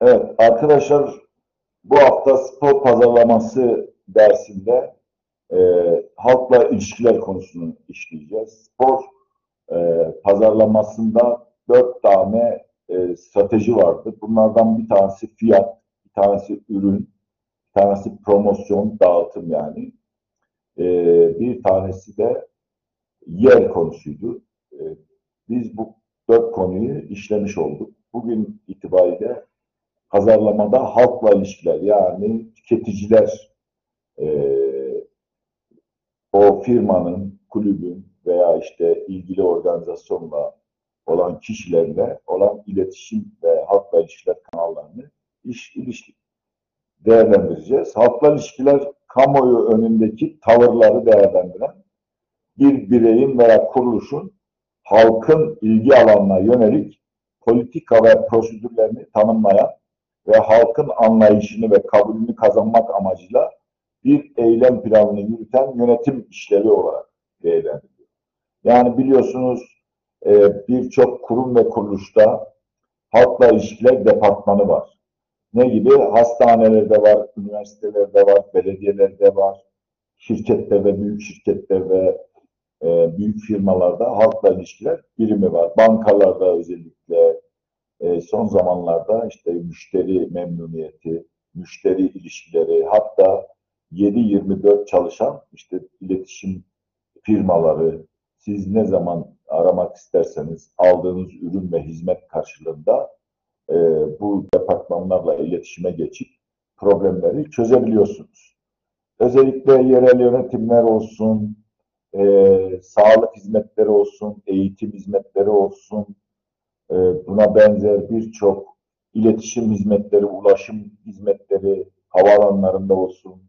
Evet arkadaşlar bu hafta spor pazarlaması dersinde e, halkla ilişkiler konusunu işleyeceğiz. Spor e, pazarlamasında dört tane e, strateji vardı. Bunlardan bir tanesi fiyat, bir tanesi ürün, bir tanesi promosyon, dağıtım yani. E, bir tanesi de yer konusuydu. E, biz bu dört konuyu işlemiş olduk. Bugün itibariyle pazarlamada halkla ilişkiler yani tüketiciler e, o firmanın, kulübün veya işte ilgili organizasyonla olan kişilerle olan iletişim ve halkla ilişkiler kanallarını iş ilişki değerlendireceğiz. Halkla ilişkiler kamuoyu önündeki tavırları değerlendiren bir bireyin veya kuruluşun halkın ilgi alanına yönelik politika ve prosedürlerini tanımlayan ve halkın anlayışını ve kabulünü kazanmak amacıyla bir eylem planını yürüten yönetim işlevi olarak değerlendiriliyor. Yani biliyorsunuz e, birçok kurum ve kuruluşta halkla ilişkiler departmanı var. Ne gibi? Hastanelerde var, üniversitelerde var, belediyelerde var, şirketlerde, büyük şirketlerde, e, büyük firmalarda halkla ilişkiler birimi var. Bankalarda özellikle e, son zamanlarda işte müşteri memnuniyeti, müşteri ilişkileri hatta 7-24 çalışan işte iletişim firmaları siz ne zaman aramak isterseniz aldığınız ürün ve hizmet karşılığında e, bu departmanlarla iletişime geçip problemleri çözebiliyorsunuz. Özellikle yerel yönetimler olsun, e, sağlık hizmetleri olsun, eğitim hizmetleri olsun, e, buna benzer birçok iletişim hizmetleri, ulaşım hizmetleri havaalanlarında olsun,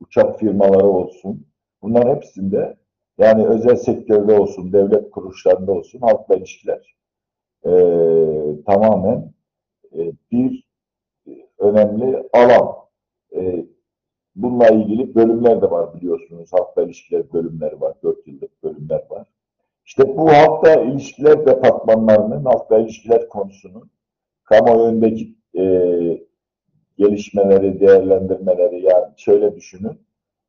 uçak firmaları olsun. Bunların hepsinde yani özel sektörde olsun, devlet kuruluşlarında olsun halkla ilişkiler e, tamamen e, bir önemli alan. E, bununla ilgili bölümler de var biliyorsunuz. Halkla ilişkiler bölümleri var. Dört yıllık. İşte bu halkla ilişkiler departmanlarının halkla ilişkiler konusunun kamuoyundaki e, gelişmeleri, değerlendirmeleri yani şöyle düşünün.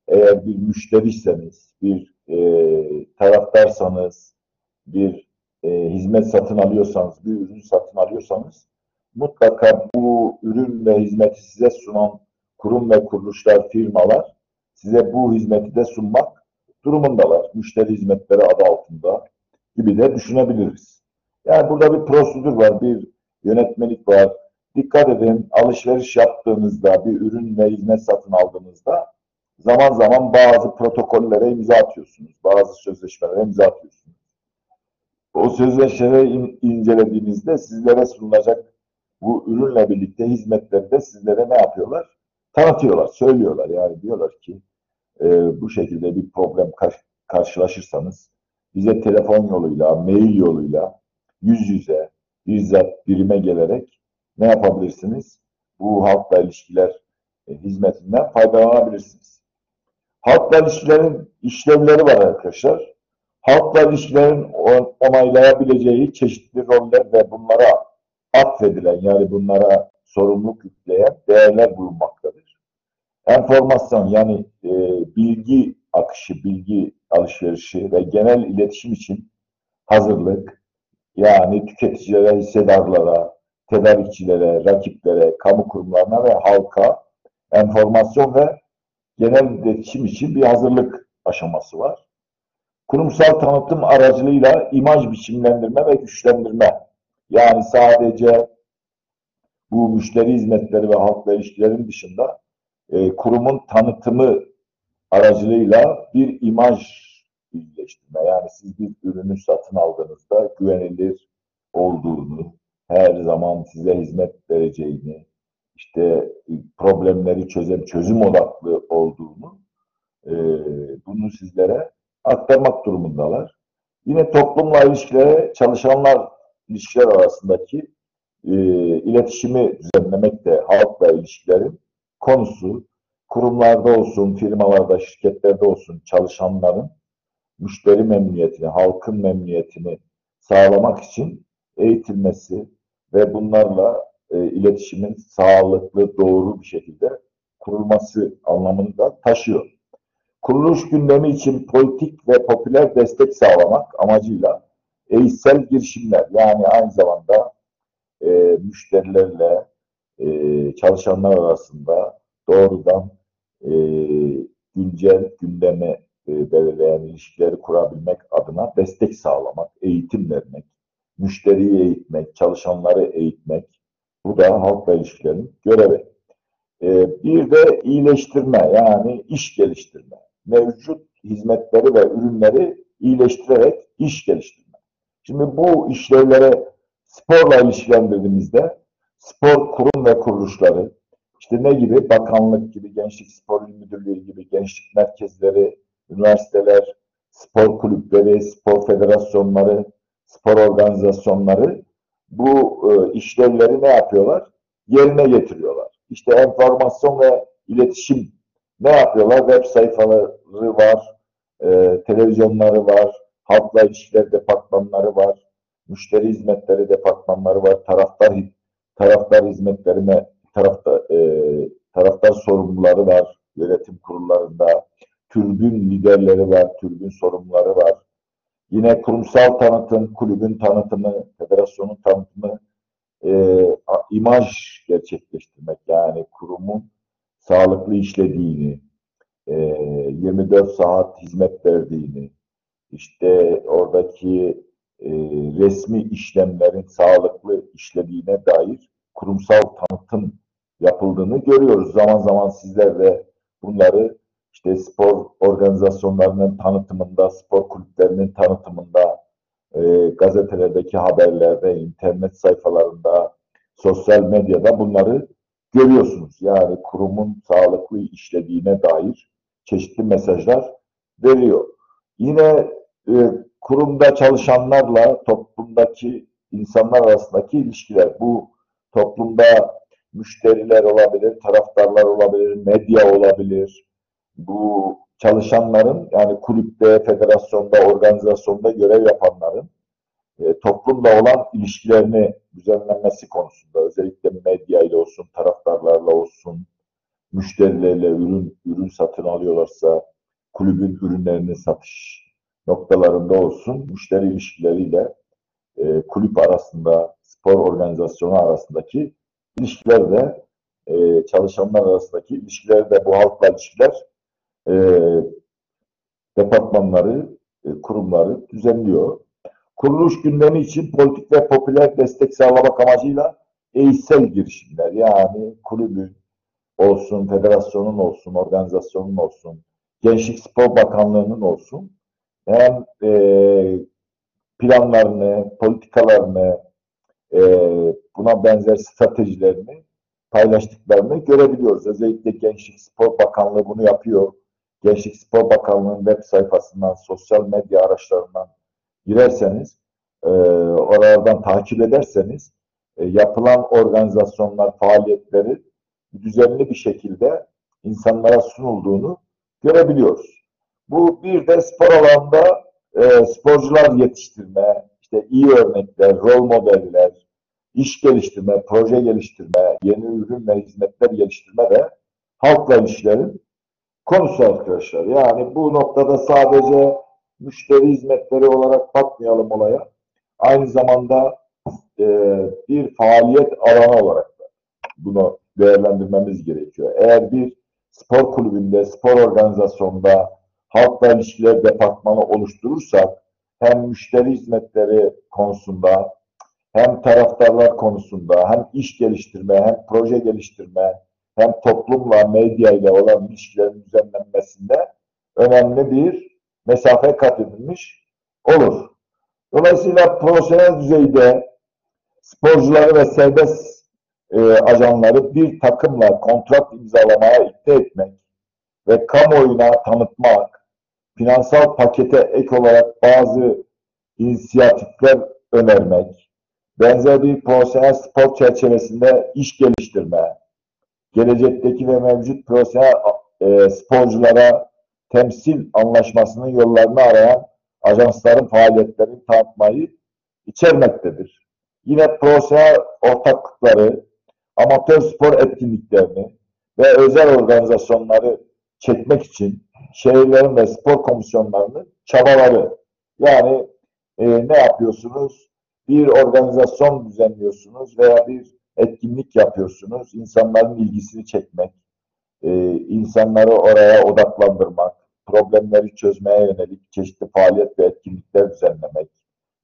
Eğer bir müşteriyseniz, bir e, taraftarsanız, bir e, hizmet satın alıyorsanız, bir ürün satın alıyorsanız mutlaka bu ürün ve hizmeti size sunan kurum ve kuruluşlar, firmalar size bu hizmeti de sunmak durumundalar. Müşteri hizmetleri adı altında gibi de düşünebiliriz. Yani burada bir prosedür var, bir yönetmelik var. Dikkat edin, alışveriş yaptığınızda, bir ürün ve hizmet satın aldığınızda zaman zaman bazı protokollere imza atıyorsunuz. Bazı sözleşmelere imza atıyorsunuz. O sözleşmeleri in incelediğinizde sizlere sunulacak bu ürünle birlikte hizmetleri de sizlere ne yapıyorlar? Tanıtıyorlar, söylüyorlar. Yani diyorlar ki e, bu şekilde bir problem kar karşılaşırsanız bize telefon yoluyla, mail yoluyla, yüz yüze, bizzat birime gelerek ne yapabilirsiniz? Bu halkla ilişkiler e, hizmetinden faydalanabilirsiniz. Halkla ilişkilerin işlevleri var arkadaşlar. Halkla ilişkilerin onaylayabileceği çeşitli roller ve bunlara atfedilen yani bunlara sorumluluk yükleyen değerler bulunmaktadır. Enformasyon yani e, bilgi akışı, bilgi alışverişi ve genel iletişim için hazırlık, yani tüketicilere, hissedarlara, tedarikçilere, rakiplere, kamu kurumlarına ve halka enformasyon ve genel iletişim için bir hazırlık aşaması var. Kurumsal tanıtım aracılığıyla imaj biçimlendirme ve güçlendirme. Yani sadece bu müşteri hizmetleri ve halkla ilişkilerin dışında e, kurumun tanıtımı aracılığıyla bir imaj birleştirme. Yani siz bir ürünü satın aldığınızda güvenilir olduğunu, her zaman size hizmet vereceğini, işte problemleri çözem, çözüm odaklı olduğunu e, bunu sizlere aktarmak durumundalar. Yine toplumla ilişkilere çalışanlar ilişkiler arasındaki e, iletişimi düzenlemek de halkla ilişkilerin konusu kurumlarda olsun, firmalarda, şirketlerde olsun çalışanların müşteri memnuniyetini, halkın memnuniyetini sağlamak için eğitilmesi ve bunlarla e, iletişimin sağlıklı, doğru bir şekilde kurulması anlamını da taşıyor. Kuruluş gündemi için politik ve popüler destek sağlamak amacıyla eğitsel girişimler yani aynı zamanda e, müşterilerle e, çalışanlar arasında doğrudan e, güncel gündeme e, belirleyen ilişkileri kurabilmek adına destek sağlamak, eğitim vermek, müşteriyi eğitmek, çalışanları eğitmek bu da halkla ilişkilerin görevi. E, bir de iyileştirme yani iş geliştirme. Mevcut hizmetleri ve ürünleri iyileştirerek iş geliştirme. Şimdi bu işlevlere sporla ilişkilendirdiğimizde spor kurum ve kuruluşları, işte ne gibi? Bakanlık gibi, Gençlik Spor Müdürlüğü gibi, gençlik merkezleri, üniversiteler, spor kulüpleri, spor federasyonları, spor organizasyonları bu e, işlevleri ne yapıyorlar? Yerine getiriyorlar. İşte enformasyon ve iletişim ne yapıyorlar? Web sayfaları var, e, televizyonları var, halkla ilişkiler departmanları var, müşteri hizmetleri departmanları var, taraftar taraftar hizmetlerine tarafta, e, taraftar sorumluları var yönetim kurullarında, türbün liderleri var, türbün sorumluları var. Yine kurumsal tanıtım, kulübün tanıtımı, federasyonun tanıtımı, e, imaj gerçekleştirmek yani kurumun sağlıklı işlediğini, e, 24 saat hizmet verdiğini, işte oradaki e, resmi işlemlerin sağlıklı işlediğine dair kurumsal tanıtım yapıldığını görüyoruz. Zaman zaman sizler de bunları işte spor organizasyonlarının tanıtımında, spor kulüplerinin tanıtımında, e, gazetelerdeki haberlerde, internet sayfalarında, sosyal medyada bunları görüyorsunuz. Yani kurumun sağlıklı işlediğine dair çeşitli mesajlar veriyor. Yine e, kurumda çalışanlarla toplumdaki insanlar arasındaki ilişkiler. Bu toplumda müşteriler olabilir, taraftarlar olabilir, medya olabilir. Bu çalışanların yani kulüpte, federasyonda, organizasyonda görev yapanların e, toplumla olan ilişkilerini düzenlenmesi konusunda özellikle medya ile olsun, taraftarlarla olsun, müşterilerle ürün ürün satın alıyorlarsa kulübün ürünlerini satış noktalarında olsun, müşteri ilişkileriyle e, kulüp arasında, spor organizasyonu arasındaki ilişkiler de e, çalışanlar arasındaki ilişkiler de bu halkla ilişkiler e, departmanları, e, kurumları düzenliyor. Kuruluş gündemi için politik ve popüler destek sağlamak amacıyla eğitsel girişimler yani kulübün olsun, federasyonun olsun, organizasyonun olsun, Gençlik Spor Bakanlığı'nın olsun hem e, planlarını, politikalarını, e, buna benzer stratejilerini paylaştıklarını görebiliyoruz. Özellikle Gençlik Spor Bakanlığı bunu yapıyor. Gençlik Spor Bakanlığı'nın web sayfasından, sosyal medya araçlarından girerseniz, e, oralardan takip ederseniz e, yapılan organizasyonlar, faaliyetleri düzenli bir şekilde insanlara sunulduğunu görebiliyoruz. Bu bir de spor alanında e, sporcular yetiştirme, işte iyi örnekler, rol modeller, iş geliştirme, proje geliştirme, yeni ürün ve hizmetler geliştirme ve halkla ilişkilerin konusu arkadaşlar. Yani bu noktada sadece müşteri hizmetleri olarak bakmayalım olaya. Aynı zamanda e, bir faaliyet alanı olarak da bunu değerlendirmemiz gerekiyor. Eğer bir spor kulübünde, spor organizasyonunda halkla ilişkiler departmanı oluşturursak hem müşteri hizmetleri konusunda hem taraftarlar konusunda hem iş geliştirme hem proje geliştirme hem toplumla medya ile olan ilişkilerin düzenlenmesinde önemli bir mesafe kat edilmiş olur. Dolayısıyla profesyonel düzeyde sporcuları ve serbest e, ajanları bir takımla kontrat imzalamaya ikna etmek ve kamuoyuna tanıtmak, finansal pakete ek olarak bazı inisiyatifler önermek, benzer bir profesyonel spor çerçevesinde iş geliştirme, gelecekteki ve mevcut profesyonel e, sporculara temsil anlaşmasının yollarını arayan ajansların faaliyetlerini tanıtmayı içermektedir. Yine profesyonel ortaklıkları, amatör spor etkinliklerini ve özel organizasyonları çekmek için şehirlerin ve spor komisyonlarının çabaları. Yani e, ne yapıyorsunuz? Bir organizasyon düzenliyorsunuz veya bir etkinlik yapıyorsunuz. İnsanların ilgisini çekmek, e, insanları oraya odaklandırmak, problemleri çözmeye yönelik çeşitli faaliyet ve etkinlikler düzenlemek,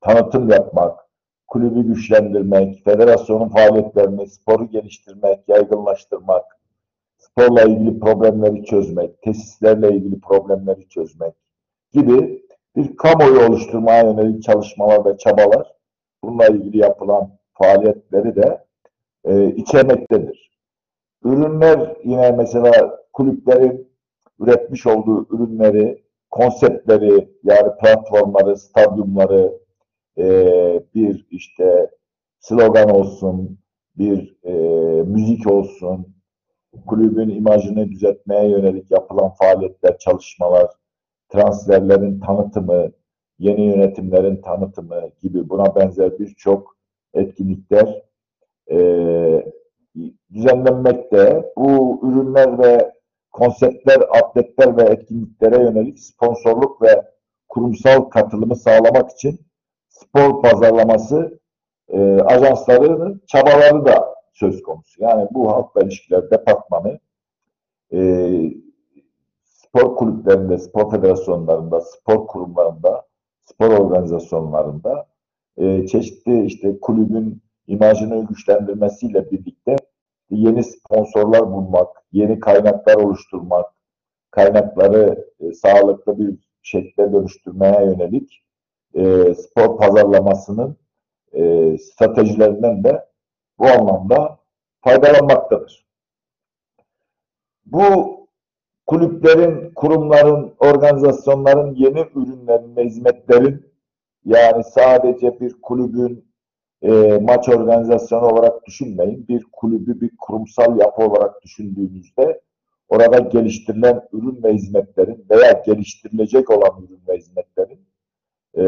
tanıtım yapmak, kulübü güçlendirmek, federasyonun faaliyetlerini, sporu geliştirmek, yaygınlaştırmak, sporla ilgili problemleri çözmek, tesislerle ilgili problemleri çözmek gibi bir kamuoyu oluşturmaya yönelik çalışmalar ve çabalar bununla ilgili yapılan faaliyetleri de e, içermektedir. Ürünler yine mesela kulüplerin üretmiş olduğu ürünleri, konseptleri yani platformları, stadyumları, e, bir işte slogan olsun, bir e, müzik olsun, kulübün imajını düzeltmeye yönelik yapılan faaliyetler, çalışmalar, transferlerin tanıtımı, yeni yönetimlerin tanıtımı gibi buna benzer birçok etkinlikler e, düzenlenmekte. Bu ürünler ve konseptler, atletler ve etkinliklere yönelik sponsorluk ve kurumsal katılımı sağlamak için spor pazarlaması e, ajanslarının çabaları da söz konusu. Yani bu halkla ilişkiler departmanı e, spor kulüplerinde, spor federasyonlarında, spor kurumlarında, spor organizasyonlarında e, çeşitli işte kulübün imajını güçlendirmesiyle birlikte yeni sponsorlar bulmak, yeni kaynaklar oluşturmak, kaynakları e, sağlıklı bir şekilde dönüştürmeye yönelik e, spor pazarlamasının e, stratejilerinden de bu anlamda faydalanmaktadır. Bu kulüplerin, kurumların, organizasyonların yeni ürünlerin ve hizmetlerin yani sadece bir kulübün e, maç organizasyonu olarak düşünmeyin. Bir kulübü bir kurumsal yapı olarak düşündüğünüzde orada geliştirilen ürün ve hizmetlerin veya geliştirilecek olan ürün ve hizmetlerin e,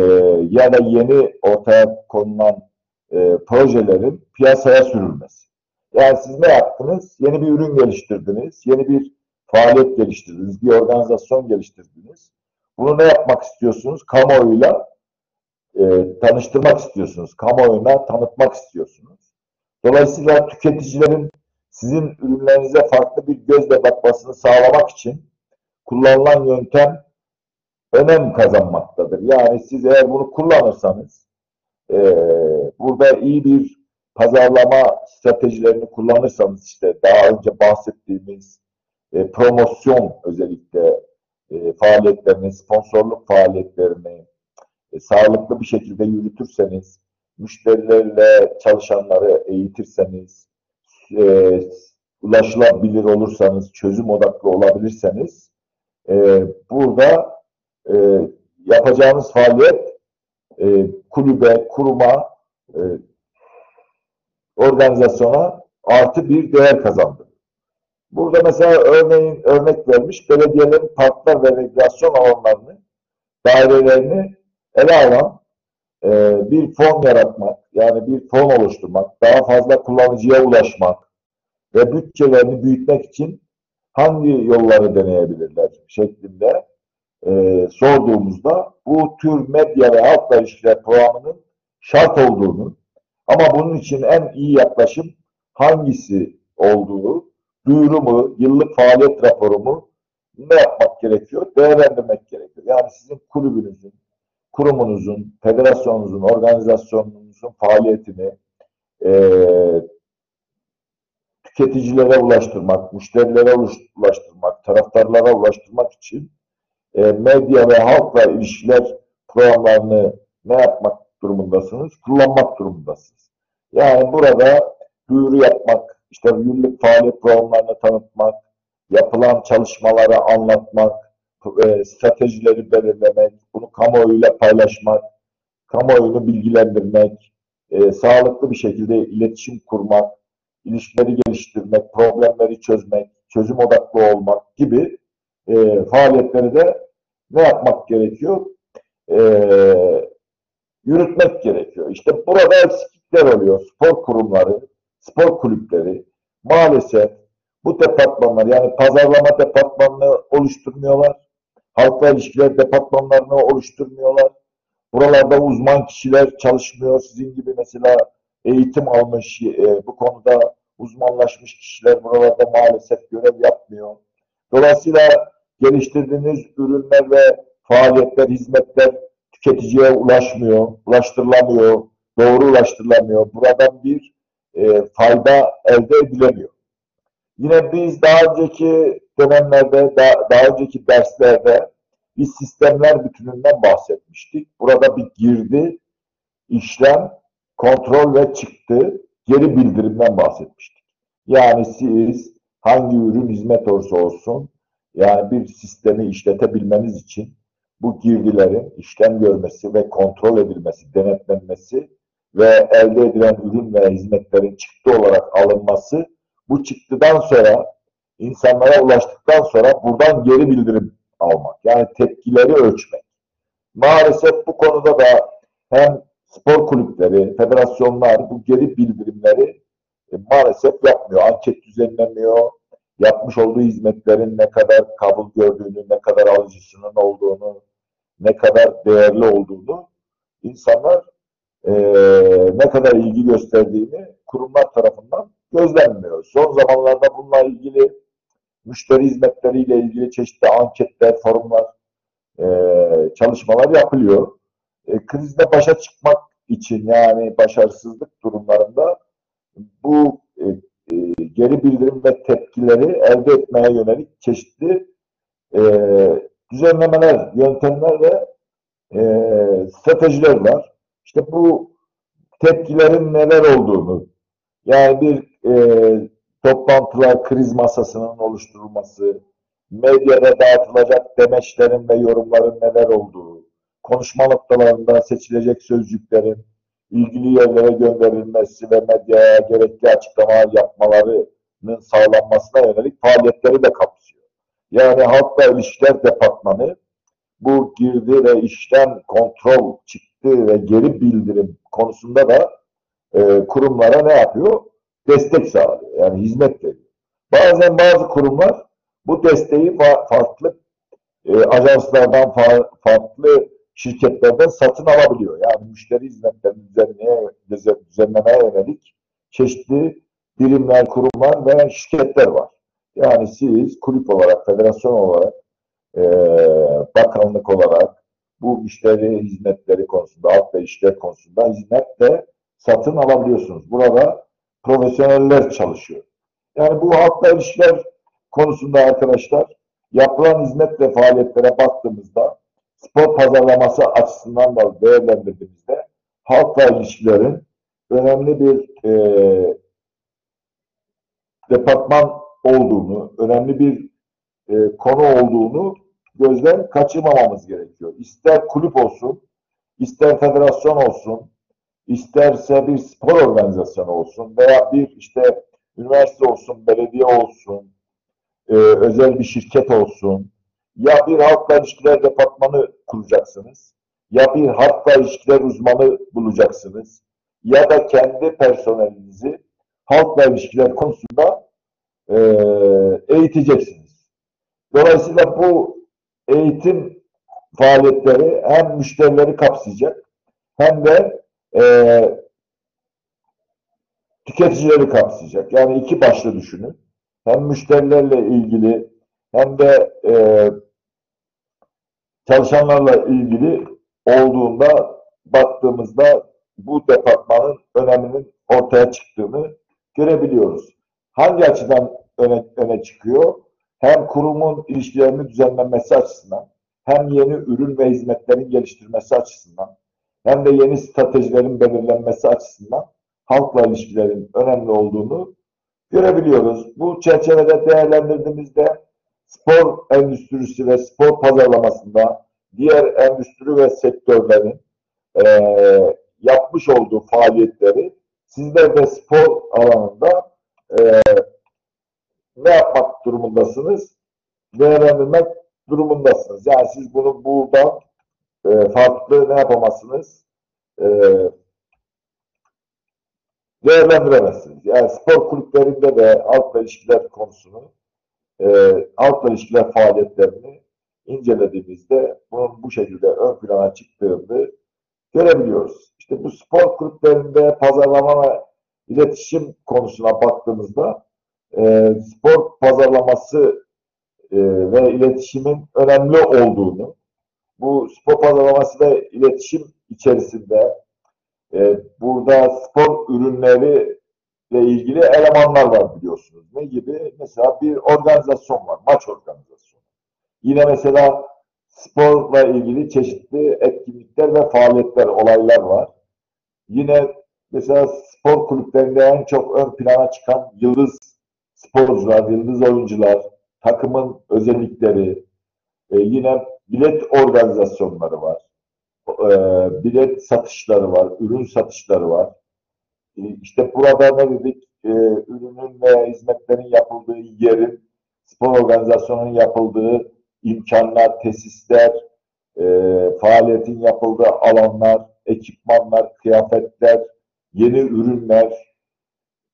ya da yeni ortaya konulan e, projelerin piyasaya sürülmesi. Yani siz ne yaptınız? Yeni bir ürün geliştirdiniz, yeni bir faaliyet geliştirdiniz, bir organizasyon geliştirdiniz. Bunu ne yapmak istiyorsunuz? Kamuoyuyla e, tanıştırmak istiyorsunuz. Kamuoyuna tanıtmak istiyorsunuz. Dolayısıyla tüketicilerin sizin ürünlerinize farklı bir gözle bakmasını sağlamak için kullanılan yöntem önem kazanmaktadır. Yani siz eğer bunu kullanırsanız e, burada iyi bir pazarlama stratejilerini kullanırsanız işte daha önce bahsettiğimiz e, promosyon özellikle e, faaliyetlerini, sponsorluk faaliyetlerini e, sağlıklı bir şekilde yürütürseniz, müşterilerle çalışanları eğitirseniz, e, ulaşılabilir olursanız, çözüm odaklı olabilirseniz e, burada e, yapacağınız faaliyet e, kulübe, kuruma, e, organizasyona artı bir değer kazandı. Burada mesela örneğin örnek vermiş belediyelerin parklar ve rekreasyon alanlarını, dairelerini ele alan e, bir fon yaratmak, yani bir fon oluşturmak, daha fazla kullanıcıya ulaşmak ve bütçelerini büyütmek için hangi yolları deneyebilirler şeklinde e, sorduğumuzda bu tür medya ve halkla ilişkiler programının şart olduğunu ama bunun için en iyi yaklaşım hangisi olduğu, duyuru mu, yıllık faaliyet raporu mu ne yapmak gerekiyor? Değerlendirmek gerekiyor. Yani sizin kulübünüzün, kurumunuzun, federasyonunuzun, organizasyonunuzun faaliyetini e, tüketicilere ulaştırmak, müşterilere ulaştırmak, taraftarlara ulaştırmak için e, medya ve halkla ilişkiler programlarını ne yapmak durumundasınız? Kullanmak durumundasınız. Yani burada duyuru yapmak, işte yıllık faaliyet programlarını tanıtmak, yapılan çalışmaları anlatmak, e, stratejileri belirlemek, bunu kamuoyuyla paylaşmak, kamuoyunu bilgilendirmek, e, sağlıklı bir şekilde iletişim kurmak, ilişkileri geliştirmek, problemleri çözmek, çözüm odaklı olmak gibi e, faaliyetleri de ne yapmak gerekiyor? E, yürütmek gerekiyor. İşte burada eksiklikler oluyor. Spor kurumları, spor kulüpleri maalesef bu departmanlar yani pazarlama departmanını oluşturmuyorlar. Halkla ilişkiler departmanlarını oluşturmuyorlar. Buralarda uzman kişiler çalışmıyor. Sizin gibi mesela eğitim almış, e, bu konuda uzmanlaşmış kişiler buralarda maalesef görev yapmıyor. Dolayısıyla geliştirdiğiniz ürünler ve faaliyetler, hizmetler tüketiciye ulaşmıyor, ulaştırılamıyor, doğru ulaştırılamıyor. Buradan bir e, fayda elde edilemiyor. Yine biz daha önceki dönemlerde, daha, daha önceki derslerde biz sistemler bütününden bahsetmiştik. Burada bir girdi, işlem, kontrol ve çıktı, geri bildirimden bahsetmiştik. Yani siz hangi ürün hizmet olursa olsun, yani bir sistemi işletebilmeniz için bu girdilerin işlem görmesi ve kontrol edilmesi, denetlenmesi ve elde edilen ürün ve hizmetlerin çıktı olarak alınması bu çıktıdan sonra insanlara ulaştıktan sonra buradan geri bildirim almak. Yani tepkileri ölçmek. Maalesef bu konuda da hem spor kulüpleri, federasyonlar bu geri bildirimleri e, maalesef yapmıyor. Anket düzenlemiyor. Yapmış olduğu hizmetlerin ne kadar kabul gördüğünü, ne kadar alıcısının olduğunu, ne kadar değerli olduğunu insanlar e, ne kadar ilgi gösterdiğini kurumlar tarafından gözlenmiyor. Son zamanlarda bununla ilgili müşteri hizmetleriyle ilgili çeşitli anketler, forumlar, e, çalışmalar yapılıyor. E, krizle başa çıkmak için yani başarısızlık durumlarında bu e, geri bildirim ve tepkileri elde etmeye yönelik çeşitli e, düzenlemeler, yöntemler ve e, stratejiler var. İşte bu tepkilerin neler olduğunu, yani bir e, toplantılar, kriz masasının oluşturulması, medyada dağıtılacak demeçlerin ve yorumların neler olduğu, konuşma noktalarında seçilecek sözcüklerin ilgili yerlere gönderilmesi ve medyaya gerekli açıklama yapmalarının sağlanmasına yönelik faaliyetleri de kapsıyor. Yani halkla ilişkiler departmanı bu girdi ve işlem kontrol çıktı ve geri bildirim konusunda da e, kurumlara ne yapıyor? Destek sağlıyor. Yani hizmet veriyor. Bazen bazı kurumlar bu desteği farklı e, ajanslardan, farklı şirketlerden satın alabiliyor. Yani müşteri hizmetlerini düzenlemeye, düzenlemeye yönelik çeşitli birimler, kurumlar ve şirketler var. Yani siz kulüp olarak, federasyon olarak, e, bakanlık olarak bu müşteri hizmetleri konusunda, halk ve işler konusunda hizmet de satın alabiliyorsunuz. Burada profesyoneller çalışıyor. Yani bu halkla ilişkiler konusunda arkadaşlar yapılan hizmet ve faaliyetlere baktığımızda spor pazarlaması açısından da değerlendirdiğimizde halkla ilişkilerin önemli bir e, departman olduğunu, önemli bir e, konu olduğunu gözden kaçırmamamız gerekiyor. İster kulüp olsun, ister federasyon olsun, isterse bir spor organizasyonu olsun veya bir işte üniversite olsun, belediye olsun, e, özel bir şirket olsun, ya bir halkla ilişkiler departmanı kuracaksınız, ya bir halkla ilişkiler uzmanı bulacaksınız, ya da kendi personelinizi halkla ilişkiler konusunda e, eğiteceksiniz. Dolayısıyla bu eğitim faaliyetleri hem müşterileri kapsayacak hem de e, tüketicileri kapsayacak. Yani iki başlı düşünün. Hem müşterilerle ilgili hem de e, çalışanlarla ilgili olduğunda baktığımızda bu departmanın öneminin ortaya çıktığını görebiliyoruz. Hangi açıdan öne, öne çıkıyor? Hem kurumun ilişkilerini düzenlenmesi açısından, hem yeni ürün ve hizmetlerin geliştirmesi açısından, hem de yeni stratejilerin belirlenmesi açısından halkla ilişkilerin önemli olduğunu görebiliyoruz. Bu çerçevede değerlendirdiğimizde spor endüstrisi ve spor pazarlamasında diğer endüstri ve sektörlerin e, yapmış olduğu faaliyetleri sizler de spor alanında e, ne yapmak durumundasınız? Değerlendirmek durumundasınız. Yani siz bunu buradan e, farklı ne yapamazsınız? E, değerlendiremezsiniz. Yani spor kulüplerinde de halkla ilişkiler konusunu, e, halkla ilişkiler faaliyetlerini incelediğimizde bunun bu şekilde ön plana çıktığını görebiliyoruz. İşte bu spor kulüplerinde pazarlama ve iletişim konusuna baktığımızda e, spor pazarlaması e, ve iletişimin önemli olduğunu, bu spor pazarlaması ve iletişim içerisinde e, burada spor ürünleri ile ilgili elemanlar var biliyorsunuz. Ne gibi? Mesela bir organizasyon var, maç organizasyonu. Yine mesela sporla ilgili çeşitli etkinlikler ve faaliyetler, olaylar var. Yine mesela spor kulüplerinde en çok ön plana çıkan yıldız sporcular, yıldız oyuncular, takımın özellikleri, e, yine bilet organizasyonları var. E, bilet satışları var, ürün satışları var. E, işte burada ne dedik? E, ürünün ve hizmetlerin yapıldığı yerin, spor organizasyonunun yapıldığı imkanlar, tesisler, e, faaliyetin yapıldığı alanlar, ekipmanlar, kıyafetler, yeni ürünler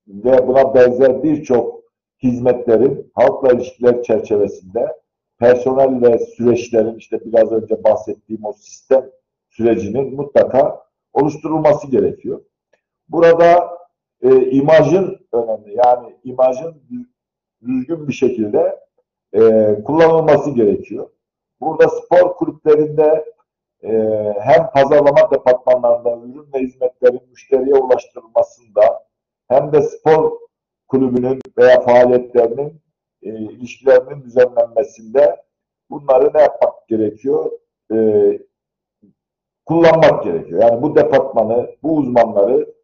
ve buna benzer birçok hizmetlerin halkla ilişkiler çerçevesinde personel ve süreçlerin işte biraz önce bahsettiğim o sistem sürecinin mutlaka oluşturulması gerekiyor. Burada e, imajın önemli. Yani imajın düzgün bir şekilde e, kullanılması gerekiyor. Burada spor kulüplerinde e, hem pazarlama departmanlarında ürün ve hizmetlerin müşteriye ulaştırılmasında hem de spor kulübünün veya faaliyetlerinin e, ilişkilerinin düzenlenmesinde bunları ne yapmak gerekiyor? E, kullanmak gerekiyor. Yani bu departmanı, bu uzmanları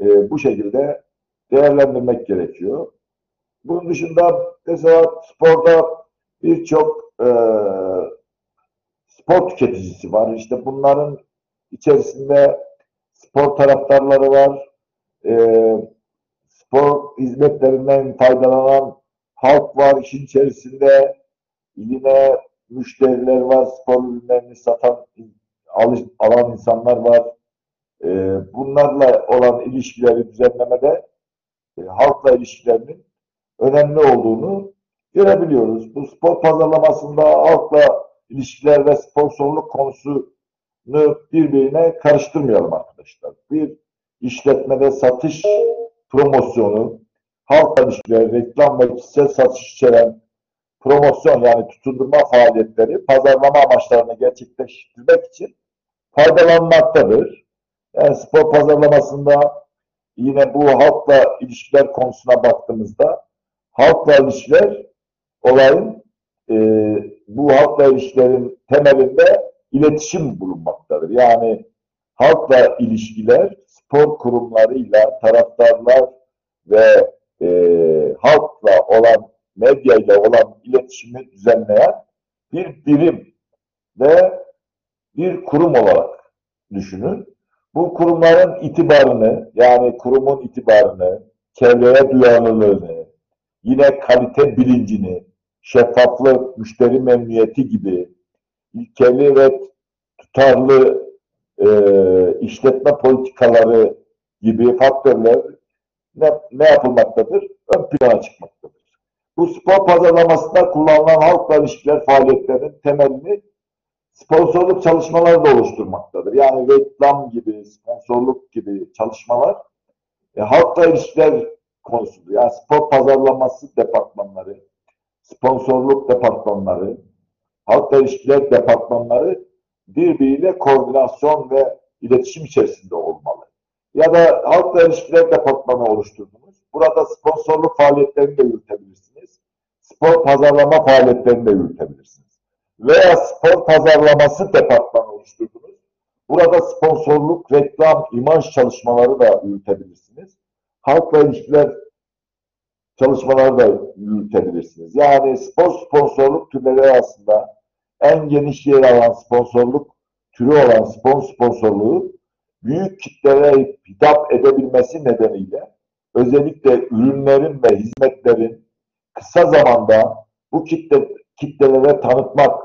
e, bu şekilde değerlendirmek gerekiyor. Bunun dışında mesela sporda birçok e, spor tüketicisi var. İşte bunların içerisinde spor taraftarları var, e, spor hizmetlerinden faydalanan halk var işin içerisinde. Yine müşteriler var, spor ürünlerini satan, alan insanlar var. E, bunlarla olan ilişkileri düzenlemede e, halkla ilişkilerinin önemli olduğunu görebiliyoruz. Bu spor pazarlamasında halkla ilişkiler ve sponsorluk konusunu birbirine karıştırmayalım arkadaşlar. Bir işletmede satış promosyonu, halk ilişkileri, reklam ve kişisel satış içeren promosyon yani tutundurma faaliyetleri pazarlama amaçlarını gerçekleştirmek için faydalanmaktadır. Yani spor pazarlamasında yine bu halkla ilişkiler konusuna baktığımızda halkla ilişkiler olayın e, bu halkla ilişkilerin temelinde iletişim bulunmaktadır. Yani halkla ilişkiler spor kurumlarıyla, taraftarlar ve e, halkla olan, medya ile olan iletişimi düzenleyen bir birim ve bir kurum olarak düşünün. Bu kurumların itibarını, yani kurumun itibarını, çevreye duyarlılığını, yine kalite bilincini, şeffaflık, müşteri memnuniyeti gibi ilkeli ve tutarlı e, işletme politikaları gibi faktörler ne, ne yapılmaktadır? Ön plana çıkmaktadır. Bu spor pazarlamasında kullanılan halkla ilişkiler faaliyetlerinin temelini sponsorluk çalışmaları da oluşturmaktadır. Yani reklam gibi, sponsorluk gibi çalışmalar e, halkla ilişkiler konusudur. Yani spor pazarlaması departmanları, sponsorluk departmanları, halkla ilişkiler departmanları birbiriyle koordinasyon ve iletişim içerisinde olmalı. Ya da halkla ilişkiler departmanı oluşturdunuz. Burada sponsorluk faaliyetlerini de yürütebilirsiniz. Spor pazarlama faaliyetlerini de yürütebilirsiniz. Veya spor pazarlaması departmanı oluşturdunuz. Burada sponsorluk, reklam, imaj çalışmaları da yürütebilirsiniz. Halkla ilişkiler çalışmaları da yürütebilirsiniz. Yani spor sponsorluk türleri aslında en geniş yer alan sponsorluk türü olan spor sponsorluğu büyük kitlere hitap edebilmesi nedeniyle özellikle ürünlerin ve hizmetlerin kısa zamanda bu kitle kitlelere tanıtmak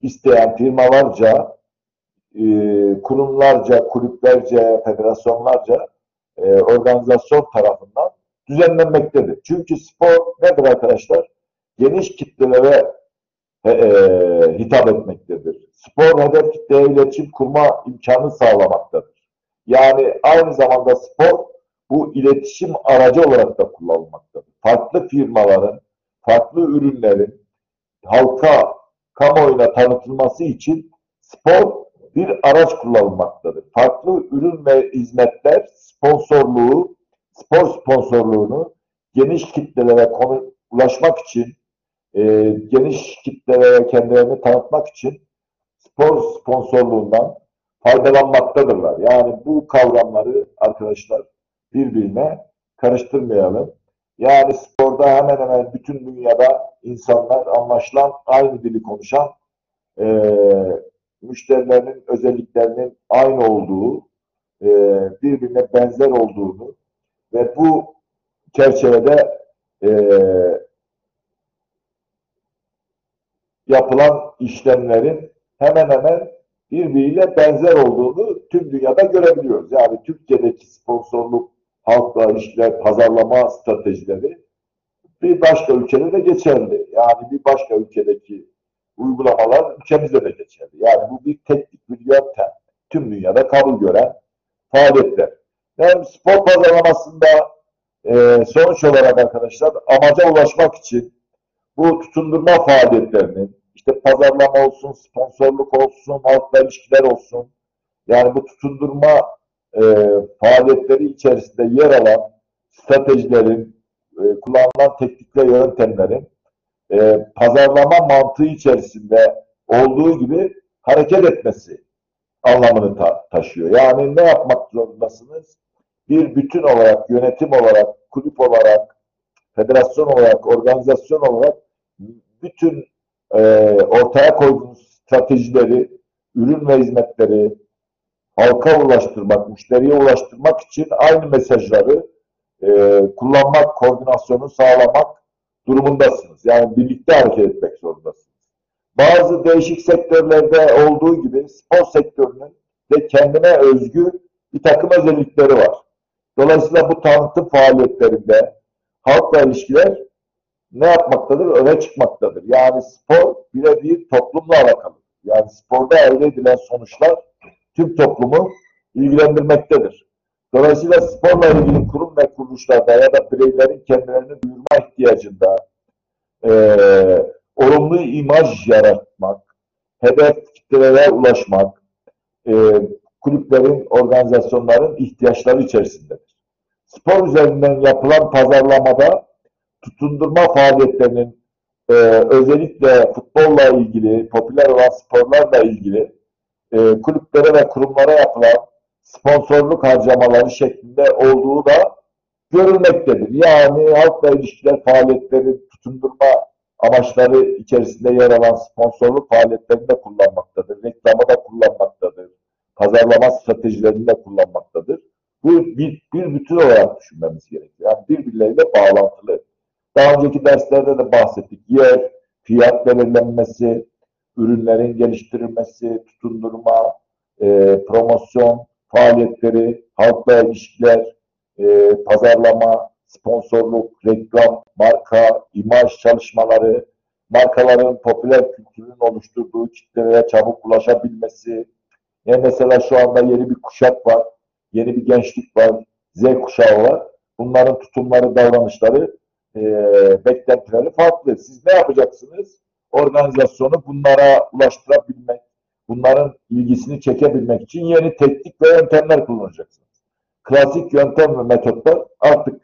isteyen firmalarca, e, kurumlarca, kulüplerce, federasyonlarca e, organizasyon tarafından düzenlenmektedir. Çünkü spor nedir arkadaşlar? Geniş kitlelere e, e, hitap etmektedir. Spor hedef kitleye iletişim kurma imkanı sağlamaktadır. Yani aynı zamanda spor bu iletişim aracı olarak da kullanılmaktadır. Farklı firmaların, farklı ürünlerin halka, kamuoyuna tanıtılması için spor bir araç kullanılmaktadır. Farklı ürün ve hizmetler sponsorluğu, spor sponsorluğunu geniş kitlelere konu, ulaşmak için, e, geniş kitlelere kendilerini tanıtmak için spor sponsorluğundan faydalanmaktadırlar. Yani bu kavramları arkadaşlar birbirine karıştırmayalım. Yani sporda hemen hemen bütün dünyada insanlar anlaşılan aynı dili konuşan e, müşterilerinin özelliklerinin aynı olduğu, e, birbirine benzer olduğunu ve bu çerçevede e, yapılan işlemlerin hemen hemen birbiriyle benzer olduğunu tüm dünyada görebiliyoruz. Yani Türkiye'deki sponsorluk, halkla ilişkiler, pazarlama stratejileri bir başka ülkede de geçerli. Yani bir başka ülkedeki uygulamalar ülkemizde de geçerli. Yani bu bir teknik bir yöntem. Tüm dünyada kabul gören faaliyetler. Yani spor pazarlamasında e, sonuç olarak arkadaşlar amaca ulaşmak için bu tutundurma faaliyetlerinin işte pazarlama olsun, sponsorluk olsun, halkla ilişkiler olsun yani bu tutundurma e, faaliyetleri içerisinde yer alan stratejilerin, e, kullanılan teknik ve yöntemlerin e, pazarlama mantığı içerisinde olduğu gibi hareket etmesi anlamını ta taşıyor. Yani ne yapmak zorundasınız? Bir bütün olarak, yönetim olarak, kulüp olarak, federasyon olarak, organizasyon olarak bütün e, ortaya koyduğunuz stratejileri, ürün ve hizmetleri halka ulaştırmak, müşteriye ulaştırmak için aynı mesajları e, kullanmak, koordinasyonu sağlamak durumundasınız. Yani birlikte hareket etmek zorundasınız. Bazı değişik sektörlerde olduğu gibi spor sektörünün de kendine özgü bir takım özellikleri var. Dolayısıyla bu tanıtım faaliyetlerinde halkla ilişkiler ne yapmaktadır? Öne çıkmaktadır. Yani spor birebir toplumla alakalı. Yani sporda elde edilen sonuçlar tüm toplumu ilgilendirmektedir. Dolayısıyla sporla ilgili kurum ve kuruluşlarda ya da bireylerin kendilerini duyurma ihtiyacında e, olumlu imaj yaratmak, hedef kitlelere ulaşmak, e, kulüplerin, organizasyonların ihtiyaçları içerisindedir. Spor üzerinden yapılan pazarlamada tutundurma faaliyetlerinin e, özellikle futbolla ilgili, popüler olan sporlarla ilgili e, kulüplere ve kurumlara yapılan sponsorluk harcamaları şeklinde olduğu da görülmektedir. Yani halkla ilişkiler faaliyetleri tutundurma amaçları içerisinde yer alan sponsorluk faaliyetlerini de kullanmaktadır. Reklamı da kullanmaktadır. Pazarlama stratejilerini de kullanmaktadır. Bu bir, bir bütün olarak düşünmemiz gerekiyor. Yani birbirleriyle bağlantılı. Daha önceki derslerde de bahsettik. Yer, fiyat belirlenmesi, ürünlerin geliştirilmesi, tutundurma, e, promosyon faaliyetleri, halkla ilişkiler, e, pazarlama, sponsorluk, reklam, marka, imaj çalışmaları, markaların popüler kültürün oluşturduğu kitlelere çabuk ulaşabilmesi. Yani mesela şu anda yeni bir kuşak var, yeni bir gençlik var, Z kuşağı var. Bunların tutumları, davranışları, e, beklentileri farklı. Siz ne yapacaksınız? Organizasyonu bunlara ulaştırabilmek, bunların ilgisini çekebilmek için yeni teknik ve yöntemler kullanacaksınız. Klasik yöntem ve metotlar artık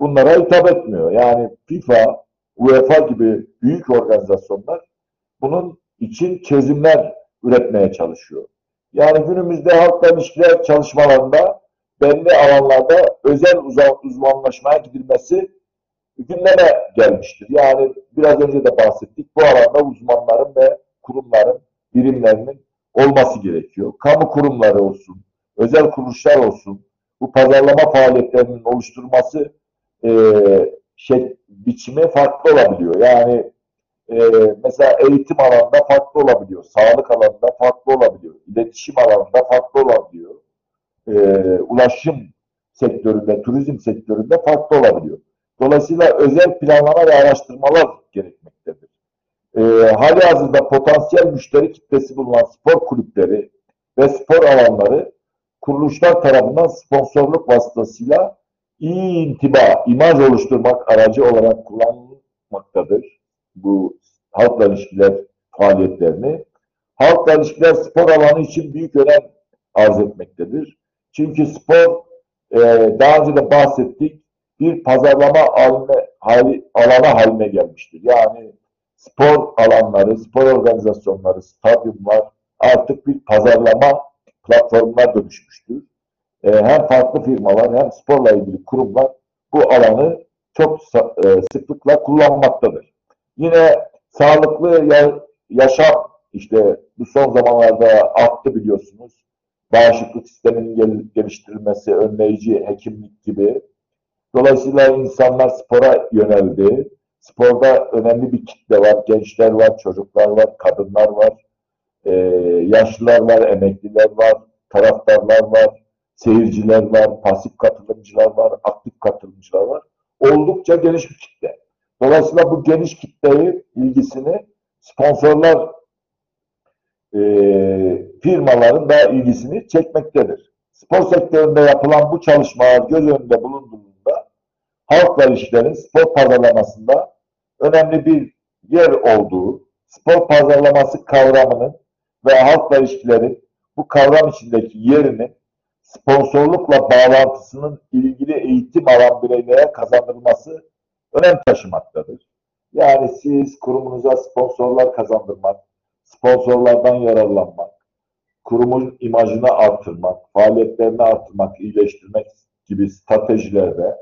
bunlara hitap etmiyor. Yani FIFA, UEFA gibi büyük organizasyonlar bunun için çözümler üretmeye çalışıyor. Yani günümüzde halkla ilişkiler çalışmalarında belli alanlarda özel uzmanlaşmaya gidilmesi gündeme gelmiştir. Yani biraz önce de bahsettik. Bu alanda uzmanların ve kurumların, birimlerinin olması gerekiyor. Kamu kurumları olsun, özel kuruluşlar olsun, bu pazarlama faaliyetlerinin oluşturması e, şey, biçimi farklı olabiliyor. Yani e, mesela eğitim alanında farklı olabiliyor, sağlık alanında farklı olabiliyor, iletişim alanında farklı olabiliyor, e, ulaşım sektöründe, turizm sektöründe farklı olabiliyor. Dolayısıyla özel planlama ve araştırmalar gerekmektedir. E, hali hazırda potansiyel müşteri kitlesi bulunan spor kulüpleri ve spor alanları kuruluşlar tarafından sponsorluk vasıtasıyla iyi intiba, imaj oluşturmak aracı olarak kullanılmaktadır. Bu halkla ilişkiler faaliyetlerini. Halkla ilişkiler spor alanı için büyük önem arz etmektedir. Çünkü spor e, daha önce de bahsettik bir pazarlama haline, hali, alanı haline gelmiştir. Yani spor alanları, spor organizasyonları, stadyumlar artık bir pazarlama platformuna dönüşmüştür. E, hem farklı firmalar hem sporla ilgili kurumlar bu alanı çok e, sıklıkla kullanmaktadır. Yine sağlıklı ya, yaşam işte bu son zamanlarda arttı biliyorsunuz. Bağışıklık sisteminin gel geliştirilmesi, önleyici hekimlik gibi. Dolayısıyla insanlar spora yöneldi. Sporda önemli bir kitle var. Gençler var, çocuklar var, kadınlar var, e, yaşlılar var, emekliler var, taraftarlar var, seyirciler var, pasif katılımcılar var, aktif katılımcılar var. Oldukça geniş bir kitle. Dolayısıyla bu geniş kitleyi, ilgisini sponsorlar e, firmaların da ilgisini çekmektedir. Spor sektöründe yapılan bu çalışmalar göz önünde bulunduğunda halkla ilişkilerin spor pazarlamasında önemli bir yer olduğu, spor pazarlaması kavramının ve halkla ilişkilerin bu kavram içindeki yerini sponsorlukla bağlantısının ilgili eğitim alan bireylere kazandırılması önem taşımaktadır. Yani siz kurumunuza sponsorlar kazandırmak, sponsorlardan yararlanmak, kurumun imajını artırmak, faaliyetlerini artırmak, iyileştirmek gibi stratejilerde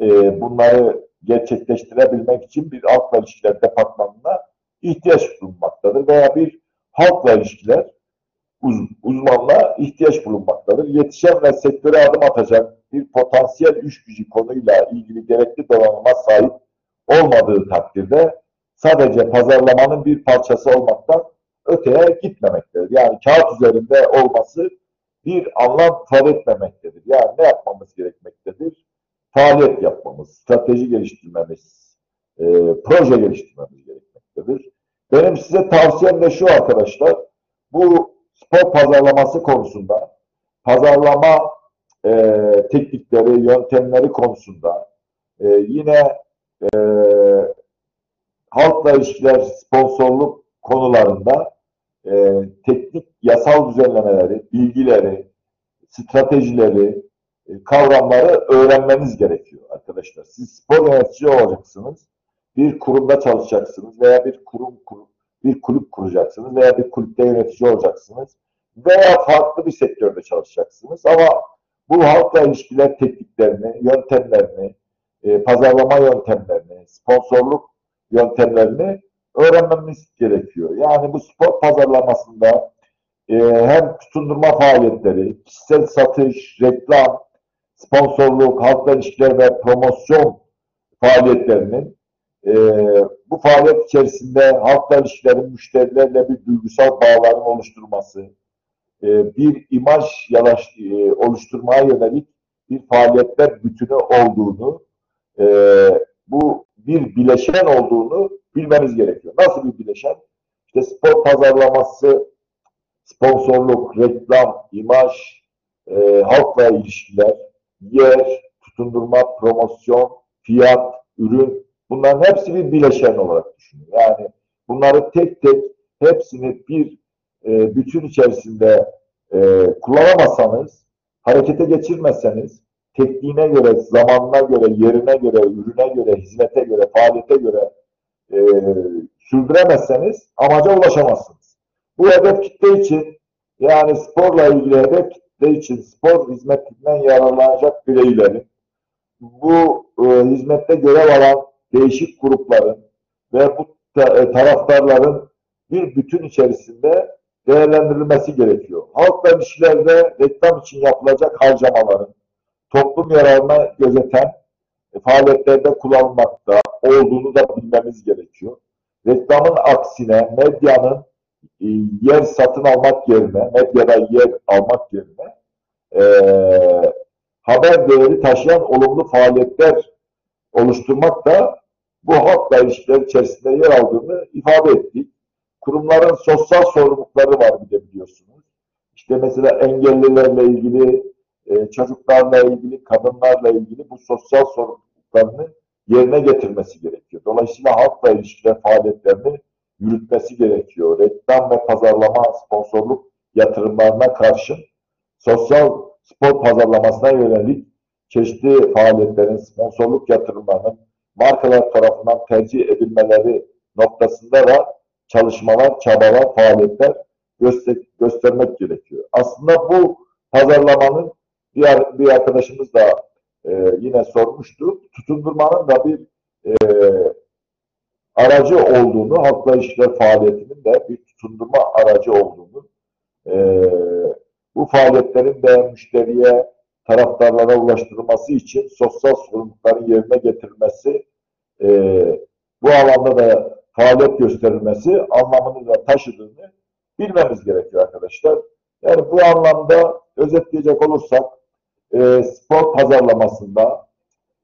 e, bunları gerçekleştirebilmek için bir halkla ilişkiler departmanına ihtiyaç bulunmaktadır veya bir halkla ilişkiler uz uzmanlığa ihtiyaç bulunmaktadır. Yetişen ve sektöre adım atacak bir potansiyel iş gücü konuyla ilgili gerekli donanıma sahip olmadığı takdirde sadece pazarlamanın bir parçası olmaktan öteye gitmemektedir. Yani kağıt üzerinde olması bir anlam ifade etmemektedir. Yani ne yapmamız gerekmektedir? Faaliyet yapmamız, strateji geliştirmemiz, e, proje geliştirmemiz gerekmektedir. Benim size tavsiyem de şu arkadaşlar, bu spor pazarlaması konusunda, pazarlama e, teknikleri, yöntemleri konusunda e, yine e, halkla ilişkiler, sponsorluk konularında e, teknik yasal düzenlemeleri, bilgileri, stratejileri, kavramları öğrenmeniz gerekiyor arkadaşlar. Siz spor yönetici olacaksınız, bir kurumda çalışacaksınız veya bir kurum, kurum bir kulüp kuracaksınız veya bir kulüpte yönetici olacaksınız veya farklı bir sektörde çalışacaksınız ama bu halkla ilişkiler tekniklerini, yöntemlerini, e, pazarlama yöntemlerini, sponsorluk yöntemlerini öğrenmemiz gerekiyor. Yani bu spor pazarlamasında e, hem tutundurma faaliyetleri, kişisel satış, reklam, sponsorluk, halkla ilişkiler ve promosyon faaliyetlerinin e, bu faaliyet içerisinde halkla ilişkilerin müşterilerle bir duygusal bağların oluşturması, e, bir imaj yalaş, e, oluşturmaya yönelik bir faaliyetler bütünü olduğunu, e, bu bir bileşen olduğunu bilmeniz gerekiyor. Nasıl bir bileşen? İşte spor pazarlaması, sponsorluk, reklam, imaj, e, halkla ilişkiler, yer, tutundurma, promosyon, fiyat, ürün bunların hepsi bir bileşen olarak düşünün. Yani bunları tek tek hepsini bir e, bütün içerisinde e, kullanamazsanız, harekete geçirmezseniz, tekniğine göre, zamanına göre, yerine göre, ürüne göre, hizmete göre, faaliyete göre e, sürdüremezseniz amaca ulaşamazsınız. Bu hedef kitle için yani sporla ilgili hedef için spor hizmetinden yararlanacak bireylerin bu e, hizmette görev alan değişik grupların ve bu e, taraftarların bir bütün içerisinde değerlendirilmesi gerekiyor. Halkla ilişkilerde reklam için yapılacak harcamaların toplum yararına gözeten e, faaliyetlerde kullanılmakta olduğunu da bilmemiz gerekiyor. Reklamın aksine medyanın yer satın almak yerine, medyada yer almak yerine e, haber değeri taşıyan olumlu faaliyetler oluşturmak da bu halkla ilişkiler içerisinde yer aldığını ifade ettik. Kurumların sosyal sorumlulukları var bir de biliyorsunuz. İşte mesela engellilerle ilgili, e, çocuklarla ilgili, kadınlarla ilgili bu sosyal sorumluluklarını yerine getirmesi gerekiyor. Dolayısıyla halkla ilişkiler faaliyetlerini yürütmesi gerekiyor. Reklam ve pazarlama, sponsorluk yatırımlarına karşın sosyal spor pazarlamasına yönelik çeşitli faaliyetlerin, sponsorluk yatırımlarının markalar tarafından tercih edilmeleri noktasında da çalışmalar, çabalar, faaliyetler göster göstermek gerekiyor. Aslında bu pazarlamanın diğer bir arkadaşımız da e, yine sormuştu. Tutundurmanın da bir e, aracı olduğunu, halkla ilişkiler faaliyetinin de bir tutundurma aracı olduğunu, e, bu faaliyetlerin de müşteriye, taraftarlara ulaştırılması için sosyal sorumlulukların yerine getirilmesi, e, bu alanda da faaliyet gösterilmesi anlamını da taşıdığını bilmemiz gerekiyor arkadaşlar. Yani bu anlamda özetleyecek olursak e, spor pazarlamasında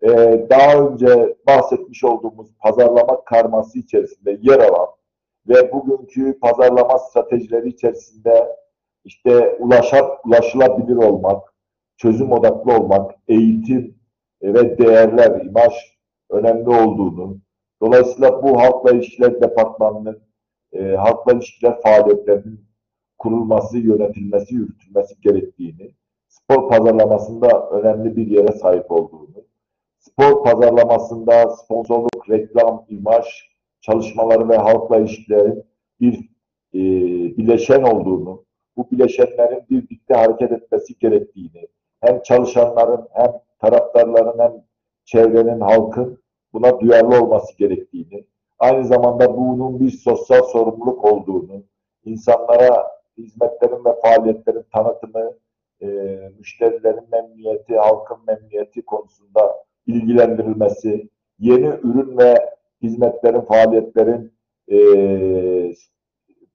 e, daha önce bahsetmiş olduğumuz pazarlama karması içerisinde yer alan ve bugünkü pazarlama stratejileri içerisinde işte ulaşa, ulaşılabilir olmak, çözüm odaklı olmak, eğitim ve değerler, imaj önemli olduğunu, dolayısıyla bu halkla ilişkiler departmanının, e, halkla ilişkiler faaliyetlerinin kurulması, yönetilmesi, yürütülmesi gerektiğini, spor pazarlamasında önemli bir yere sahip olduğunu, spor pazarlamasında sponsorluk, reklam, imaj çalışmaları ve halkla ilişkilerin bir e, bileşen olduğunu, bu bileşenlerin birlikte hareket etmesi gerektiğini, hem çalışanların hem taraftarların hem çevrenin, halkın buna duyarlı olması gerektiğini, aynı zamanda bunun bir sosyal sorumluluk olduğunu, insanlara hizmetlerin ve faaliyetlerin tanıtımı, e, müşterilerin memnuniyeti, halkın memnuniyeti konusunda ilgilendirilmesi, yeni ürün ve hizmetlerin, faaliyetlerin, e,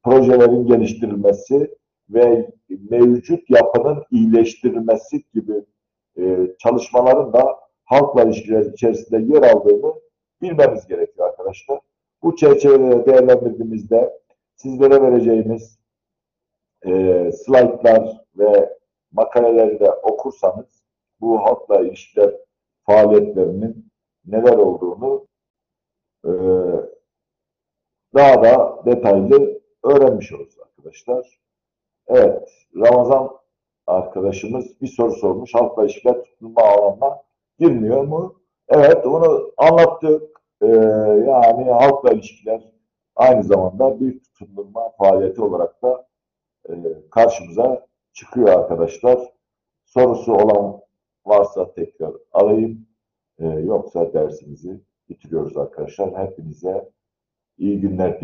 projelerin geliştirilmesi ve mevcut yapının iyileştirilmesi gibi e, çalışmaların da halkla ilişkiler içerisinde yer aldığını bilmemiz gerekiyor arkadaşlar. Bu çerçevede değerlendirdiğimizde sizlere vereceğimiz e, slaytlar ve makaleleri de okursanız bu halkla ilişkiler faaliyetlerinin neler olduğunu e, daha da detaylı öğrenmiş oluruz arkadaşlar. Evet, Ramazan arkadaşımız bir soru sormuş. Halkla ilişkiler tutulma alanına girmiyor mu? Evet, onu anlattık. Ee, yani halkla ilişkiler aynı zamanda bir tutulma faaliyeti olarak da e, karşımıza çıkıyor arkadaşlar. Sorusu olan varsa tekrar alayım. Ee, yoksa dersimizi bitiriyoruz arkadaşlar. Hepinize iyi günler diliyorum.